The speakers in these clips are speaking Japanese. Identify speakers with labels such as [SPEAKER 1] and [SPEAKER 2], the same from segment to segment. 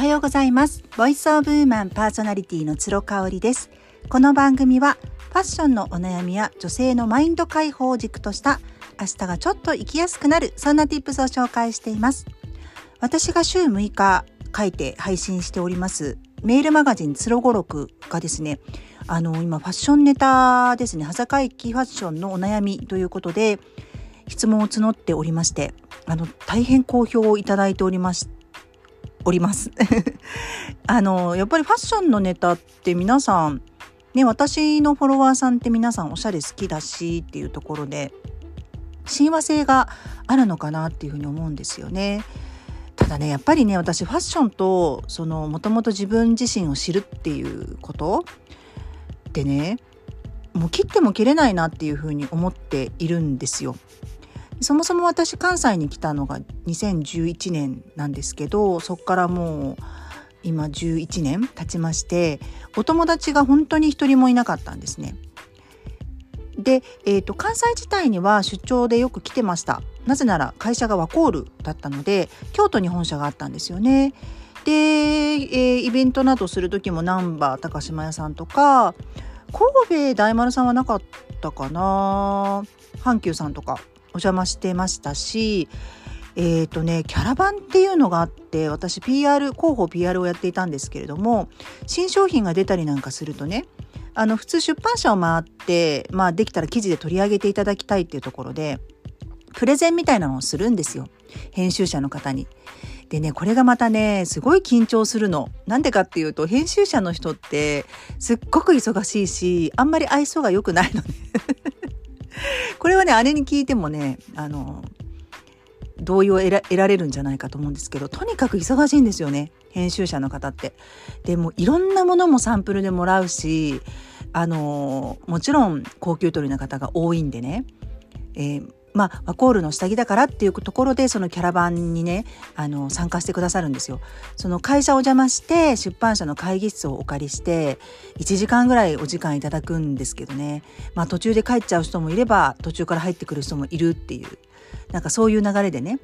[SPEAKER 1] はようございます。ボイスオブウーマンパーソナリティの鶴香織です。この番組はファッションのお悩みや女性のマインド解放を軸とした明日がちょっと生きやすくなるそんな tips を紹介しています。私が週6日書いて配信しておりますメールマガジンつろごろくがですねあの今ファッションネタですね羽坂駅ファッションのお悩みということで質問を募っておりましてあの大変好評をいただいておりましおります あのやっぱりファッションのネタって皆さんね私のフォロワーさんって皆さんおしゃれ好きだしっていうところで親和性があるのかなっていうふうに思うんですよね。ただねやっぱりね私ファッションとそのもともと自分自身を知るっていうことってねもう切っても切れないなっていうふうに思っているんですよ。そもそも私関西に来たのが2011年なんですけどそこからもう今11年経ちましてお友達が本当に一人もいなかったんですね。で、えーと、関西自体には出張でよく来てましたなぜなら会社がワコールだったので京都に本社があったんですよね。で、えー、イベントなどする時も難波高島屋さんとか神戸大丸さんはなかったかな阪急さんとかお邪魔してましたしえーとね、キャラバンっていうのがあって私 PR 広報 PR をやっていたんですけれども新商品が出たりなんかするとねあの普通出版社を回って、まあ、できたら記事で取り上げていただきたいっていうところでプレゼンみたいなのをするんですよ編集者の方に。でねこれがまたねすごい緊張するの。なんでかっていうと編集者の人ってすっごく忙しいしあんまり愛想が良くないのね。これはね姉に聞いてもねあの同意を得られるんじゃないかと思うんですけどとにかく忙しいんですよね編集者の方って。でもいろんなものもサンプルでもらうしあのもちろん高級取りの方が多いんでね、えー、まあ、ワコールの下着だからっていうところでそのキャラバンにねあの参加してくださるんですよ。その会社を邪魔して出版社の会議室をお借りして1時間ぐらいお時間いただくんですけどね、まあ、途中で帰っちゃう人もいれば途中から入ってくる人もいるっていうなんかそういう流れでね。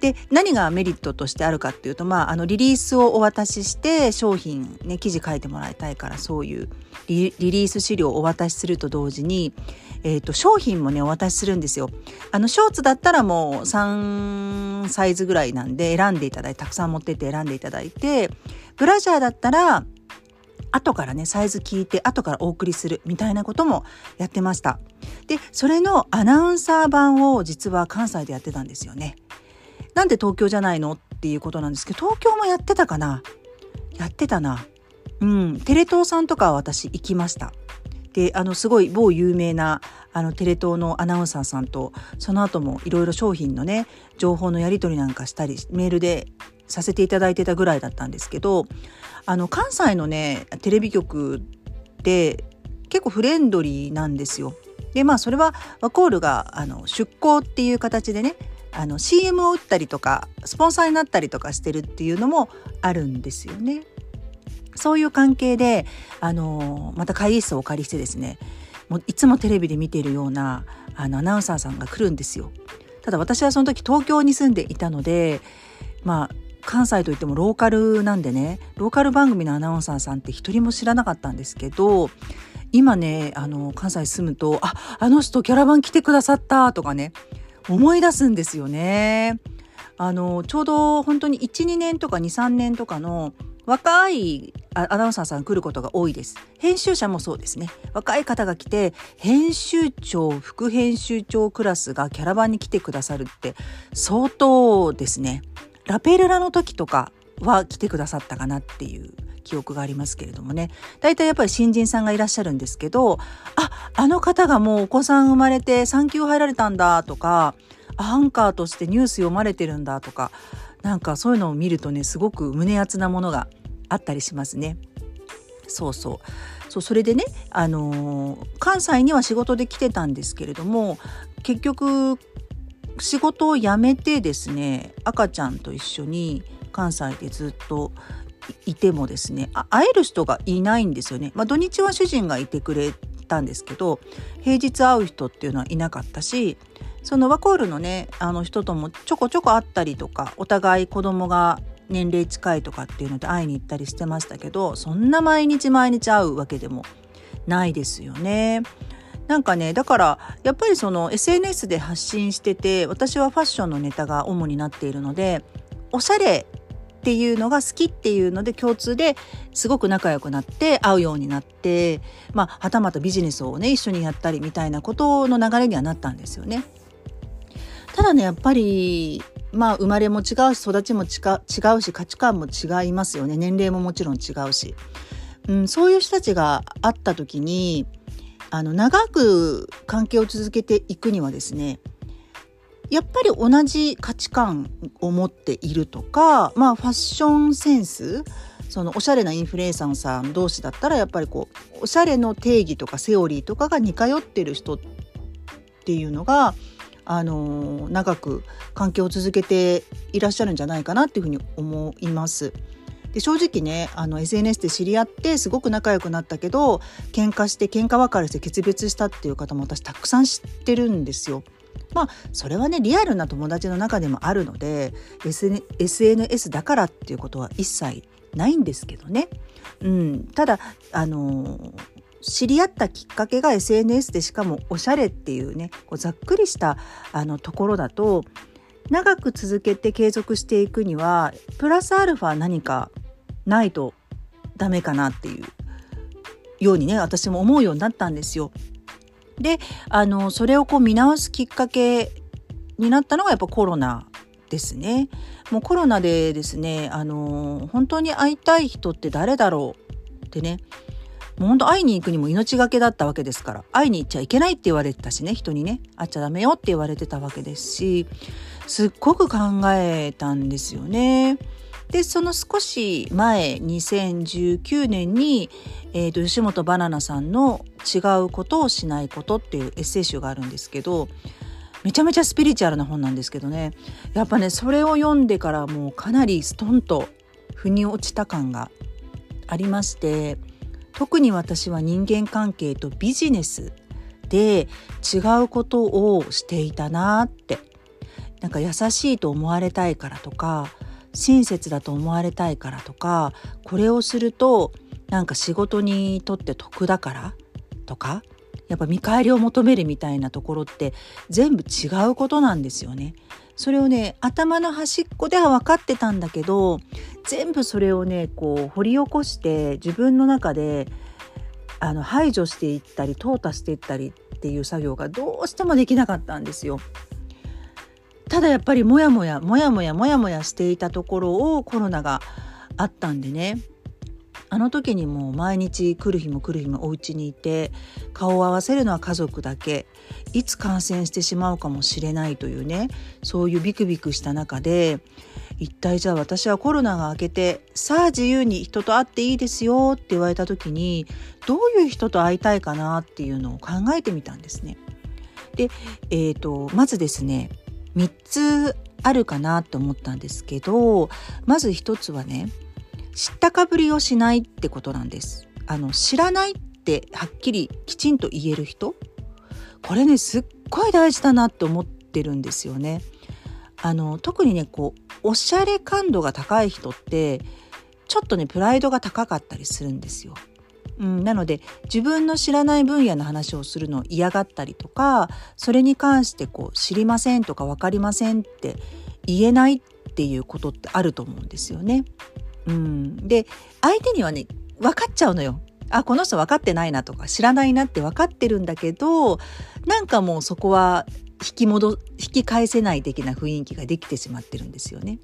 [SPEAKER 1] で何がメリットとしてあるかっていうと、まあ、あのリリースをお渡しして商品ね記事書いてもらいたいからそういうリリース資料をお渡しすると同時に、えーと、商品もねお渡しするんですよ。あのショーツだったらもう3サイズぐらいなんで選んでいただいてたくさん持ってって選んでいただいてブラジャーだったら後からねサイズ聞いて後からお送りするみたいなこともやってました。でそれのアナウンサー版を実は関西でやってたんですよね。なんで東京じゃないのっていうことなんですけど東京もやってたかな？やってたな。うん。テレ東さんとかは私行きました。であのすごい某有名なあのテレ東のアナウンサーさんとその後もいろいろ商品のね情報のやり取りなんかしたりメールでさせていただいてたぐらいだったんですけどあの関西のねテレビ局って結構フレンドリーなんですよ。でまあそれはワコールがあの出向っていう形でね CM を打ったりとかスポンサーになったりとかしてるっていうのもあるんですよね。そういう関係であのまた会議室をお借りしてですねもういつもテレビで見ているようなあのアナウンサーさんが来るんですよ。ただ私はその時東京に住んでいたのでまあ関西といってもローカルなんでねローカル番組のアナウンサーさんって一人も知らなかったんですけど今ねあの関西住むと「ああの人キャラバン来てくださった」とかね思い出すんですよね。あのちょうど本当に12年とか23年とかの若いアナウンサーさん来ることが多いです。編集者もそうですね。若い方が来て、編集長、副編集長クラスがキャラバンに来てくださるって相当ですね。ラペルラの時とかは来てくださったかなっていう記憶がありますけれどもね大体やっぱり新人さんがいらっしゃるんですけどああの方がもうお子さん生まれて産休入られたんだとかアンカーとしてニュース読まれてるんだとかなんかそういうのを見るとねすごく胸熱なものがあったりしますね。そうそうそうそれでね、あのー、関西には仕事で来てたんですけれども結局仕事を辞めてですね赤ちゃんと一緒に関西でずっといてもですね会える人がいないんですよね。まあ、土日は主人がいてくれたんですけど平日会う人っていうのはいなかったしそのワコールのねあの人ともちょこちょこ会ったりとかお互い子供が年齢近いとかっていうので会いに行ったりしてましたけどそんな毎日毎日会うわけでもないですよね。なんかねだからやっぱりその SNS で発信してて私はファッションのネタが主になっているのでおしゃれっていうのが好きっていうので共通ですごく仲良くなって会うようになってまあはたまたビジネスをね一緒にやったりみたいなことの流れにはなったんですよね。ただねやっぱりまあ生まれも違うし育ちも違うし価値観も違いますよね。年齢ももちろん違うし、うん、そういう人たちが会った時にあの長く関係を続けていくにはですねやっぱり同じ価値観を持っているとか、まあ、ファッションセンスそのおしゃれなインフルエンサーさん同士だったらやっぱりこうおしゃれの定義とかセオリーとかが似通ってる人っていうのがあの長く関係を続けていらっしゃるんじゃないかなっていうふうに思います。で正直ねあの SNS で知り合ってすごく仲良くなったけど喧嘩して喧嘩別れして決別したっていう方も私たくさん知ってるんですよ。まあそれはねリアルな友達の中でもあるので SNS だからっていうことは一切ないんですけどね。うん、ただあの知り合ったきっかけが SNS でしかもおしゃれっていうねこうざっくりしたあのところだと長く続けて継続していくにはプラスアルファ何かないとダメかなっていうようにね私も思うようになったんですよ。であのそれをこう見直すきっかけになったのがやっぱコロナですね。もうコロナでですねあの本当に会いたい人って誰だろうってねもう本当会いに行くにも命がけだったわけですから。会いに行っちゃいけないって言われてたしね。人にね。会っちゃダメよって言われてたわけですし。すっごく考えたんですよね。でその少し前2019年に、えーと、吉本ばななさんの「違うことをしないこと」っていうエッセイ集があるんですけどめちゃめちゃスピリチュアルな本なんですけどね。やっぱねそれを読んでからもうかなりストンと腑に落ちた感がありまして。特に私は人間関係とビジネスで違うことをしていたなってなんか優しいと思われたいからとか親切だと思われたいからとかこれをするとなんか仕事にとって得だからとかやっぱ見返りを求めるみたいなところって全部違うことなんですよね。それをね頭の端っこでは分かってたんだけど全部それをねこう掘り起こして自分の中であの排除していったり淘汰していったりっていう作業がどうしてもできなかったんですよ。ただやっぱりモヤモヤモヤモヤモヤモヤしていたところをコロナがあったんでねあの時にもう毎日来る日も来る日もお家にいて顔を合わせるのは家族だけいつ感染してしまうかもしれないというねそういうビクビクした中で一体じゃあ私はコロナが明けてさあ自由に人と会っていいですよって言われた時にどういう人と会いたいかなっていうのを考えてみたんですね。で、えーとまずですね3つあるかなと思ったんですけどまず1つはね知ったかぶりをしないってことなんです。あの知らないってはっきりきちんと言える人これねすっごい大事だなって思ってるんですよね。あの特にねこうおしゃれ感度が高い人ってちょっとねプライドが高かったりするんですよ。うん、なので自分の知らない分野の話をするのを嫌がったりとかそれに関してこう知りませんとか分かりませんって言えないっていうことってあると思うんですよね。うん、で相手にはね分かっちゃうのよ。あこの人分かってないなとか知らないなって分かってるんだけどなんかもうそこは引き戻引き返せない的な雰囲気ができてしまってるんですよね。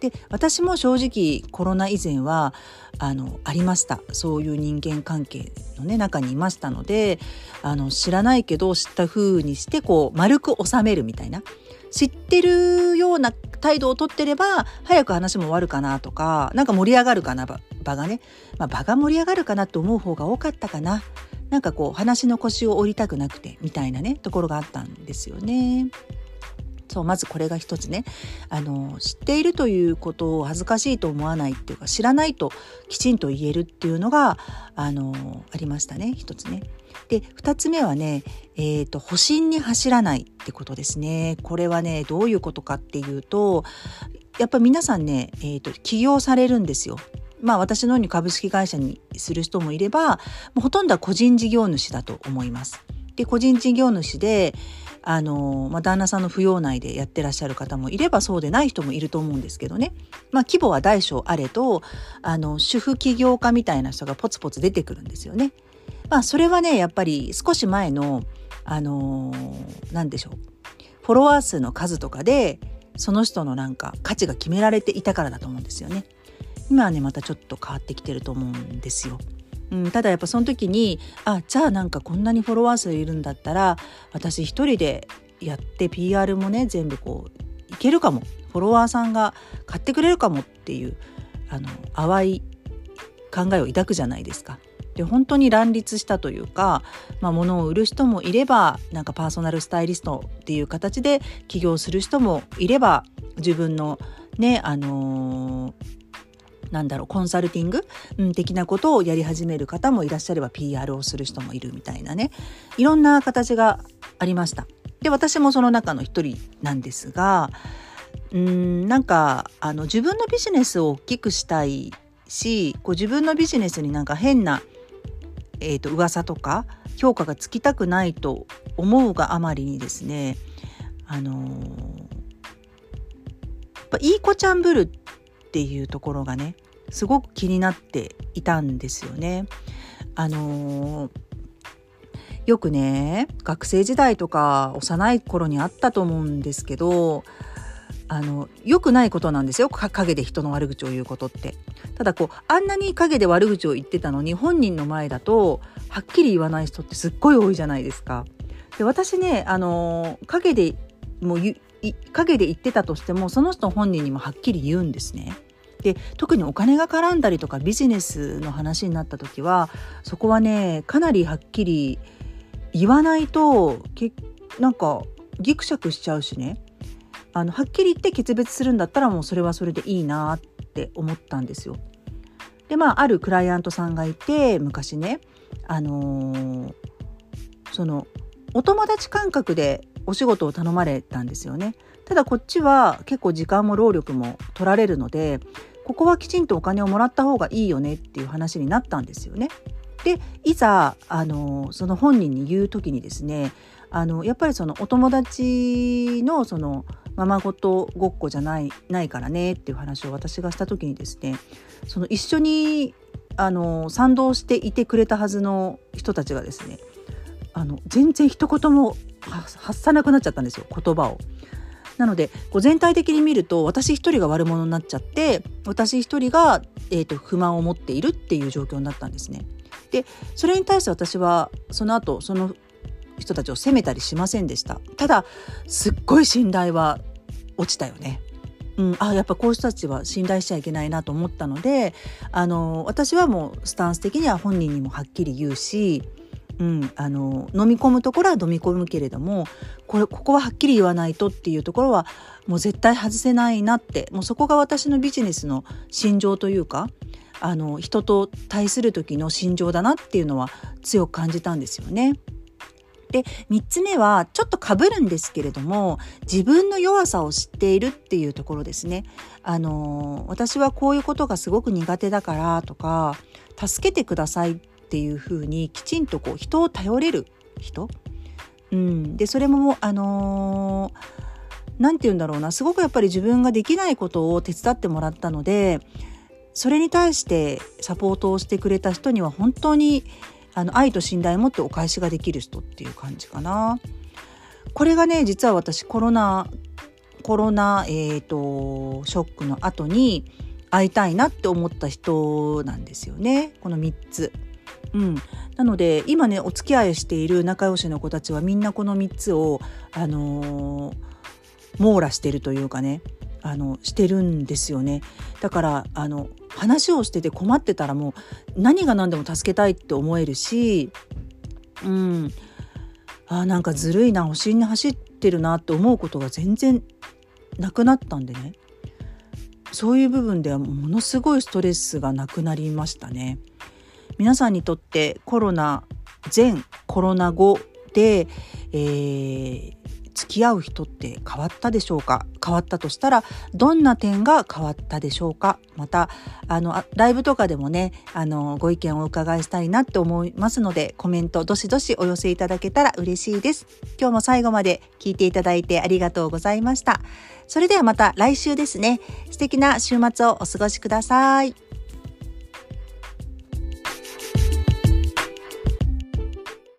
[SPEAKER 1] で私も正直コロナ以前はあのありましたそういう人間関係の、ね、中にいましたのであの知らないけど知った風にしてこう丸く収めるみたいな知ってるような態度をとってれば早く話も終わるかなとかなんか盛り上がるかな場がね、まあ、場が盛り上がるかなと思う方が多かったかななんかこう話の腰を折りたくなくてみたいなねところがあったんですよね。そうまずこれが一つねあの知っているということを恥ずかしいと思わないっていうか知らないときちんと言えるっていうのがあのありましたね一つね。で2つ目はね、えーと、保身に走らないってことですね。これはねどういうことかっていうとやっぱり皆さんね、えーと、起業されるんですよ。まあ私のように株式会社にする人もいれば、ほとんどは個人事業主だと思います。で、個人事業主で、あの、まあ、旦那さんの扶養内でやってらっしゃる方もいればそうでない人もいると思うんですけどね。まあ、規模は大小あれと、あの、主婦起業家みたいな人がポツポツ出てくるんですよね。まあ、それはね、やっぱり少し前の、あのー、なんでしょう。フォロワー数の数とかで、その人のなんか価値が決められていたからだと思うんですよね。今はね、またちょっと変わってきてると思うんですよ。うん、ただやっぱその時にあじゃあなんかこんなにフォロワー数いるんだったら私一人でやって PR もね全部こういけるかもフォロワーさんが買ってくれるかもっていうあの淡い考えを抱くじゃないですか。で本当に乱立したというか、まあ、物を売る人もいればなんかパーソナルスタイリストっていう形で起業する人もいれば自分のねあのーなんだろうコンサルティング、うん、的なことをやり始める方もいらっしゃれば PR をする人もいるみたいなねいろんな形がありました。で私もその中の一人なんですがうんなんかあの自分のビジネスを大きくしたいしこう自分のビジネスになんか変な、えーと、噂とか評価がつきたくないと思うがあまりにですねあのー、やっぱいい子ちゃんぶるっていうところがねすごく気になっていたんですよね。あのー、よくね学生時代とか幼い頃にあったと思うんですけどあの良くないことなんですよ陰で人の悪口を言うことって。ただこうあんなに陰で悪口を言ってたのに本人の前だとはっきり言わない人ってすっごい多いじゃないですか。で私ねあの陰でもう陰で言ってたとしてもその人本人にもはっきり言うんですね。で特にお金が絡んだりとかビジネスの話になった時はそこはねかなりはっきり言わないとけなんかギクシャクしちゃうしねあのはっきり言って決別するんだったらもうそれはそれでいいなって思ったんですよ。でまああるクライアントさんがいて昔ねあのー、そのお友達感覚でお仕事を頼まれたんですよね。ただこっちは結構時間も労力も取られるのでここはきちんとお金をもらった方がいいよねっていう話になったんですよね。でいざあのその本人に言う時にですねあのやっぱりそのお友達のそのままごとごっこじゃないないからねっていう話を私がした時にですねその一緒にあの賛同していてくれたはずの人たちがですねあの全然一言も発さなくなっちゃったんですよ言葉を。なのでこう全体的に見ると私一人が悪者になっちゃって私一人が、えーと、不満を持っているっていう状況になったんですね。でそれに対して私はその後その人たちを責めたりしませんでしたただすっごい信頼は落ちたよね。うん、あやっぱこういう人たちは信頼しちゃいけないなと思ったのであの私はもうスタンス的には本人にもはっきり言うしうん、あの飲み込むところは飲み込むけれどもこれここははっきり言わないとっていうところはもう絶対外せないなってもうそこが私のビジネスの心情というかあの人と対する時の心情だなっていうのは強く感じたんですよね。で3つ目はちょっとかぶるんですけれども自分の弱さを知っているっていうところですね。あの私はこういうことがすごく苦手だからとか助けてくださいっていうふうにきちんとこう人を頼れる人、うん、でそれもあの何、ー、て言うんだろうな。すごくやっぱり自分ができないことを手伝ってもらったのでそれに対してサポートをしてくれた人には本当にあの愛と信頼を持ってお返しができる人っていう感じかな。これがね実は私コロナコロナ、えーとショックの後に会いたいなって思った人なんですよねこの3つ。うん、なので今ねお付き合いしている仲良しの子たちはみんなこの3つを、あのー、網羅してるというかねあのしてるんですよねだからあの話をしてて困ってたらもう何が何でも助けたいって思えるしうんあなんかずるいな保身に走ってるなって思うことが全然なくなったんでねそういう部分ではものすごいストレスがなくなりましたね。皆さんにとってコロナ前コロナ後で、えー、付き合う人って変わったでしょうか？変わったとしたらどんな点が変わったでしょうか？またあのライブとかでもねあのご意見をお伺いしたいなって思いますのでコメントどしどしお寄せいただけたら嬉しいです。今日も最後まで聞いていただいてありがとうございました。それではまた来週ですね。素敵な週末をお過ごしください。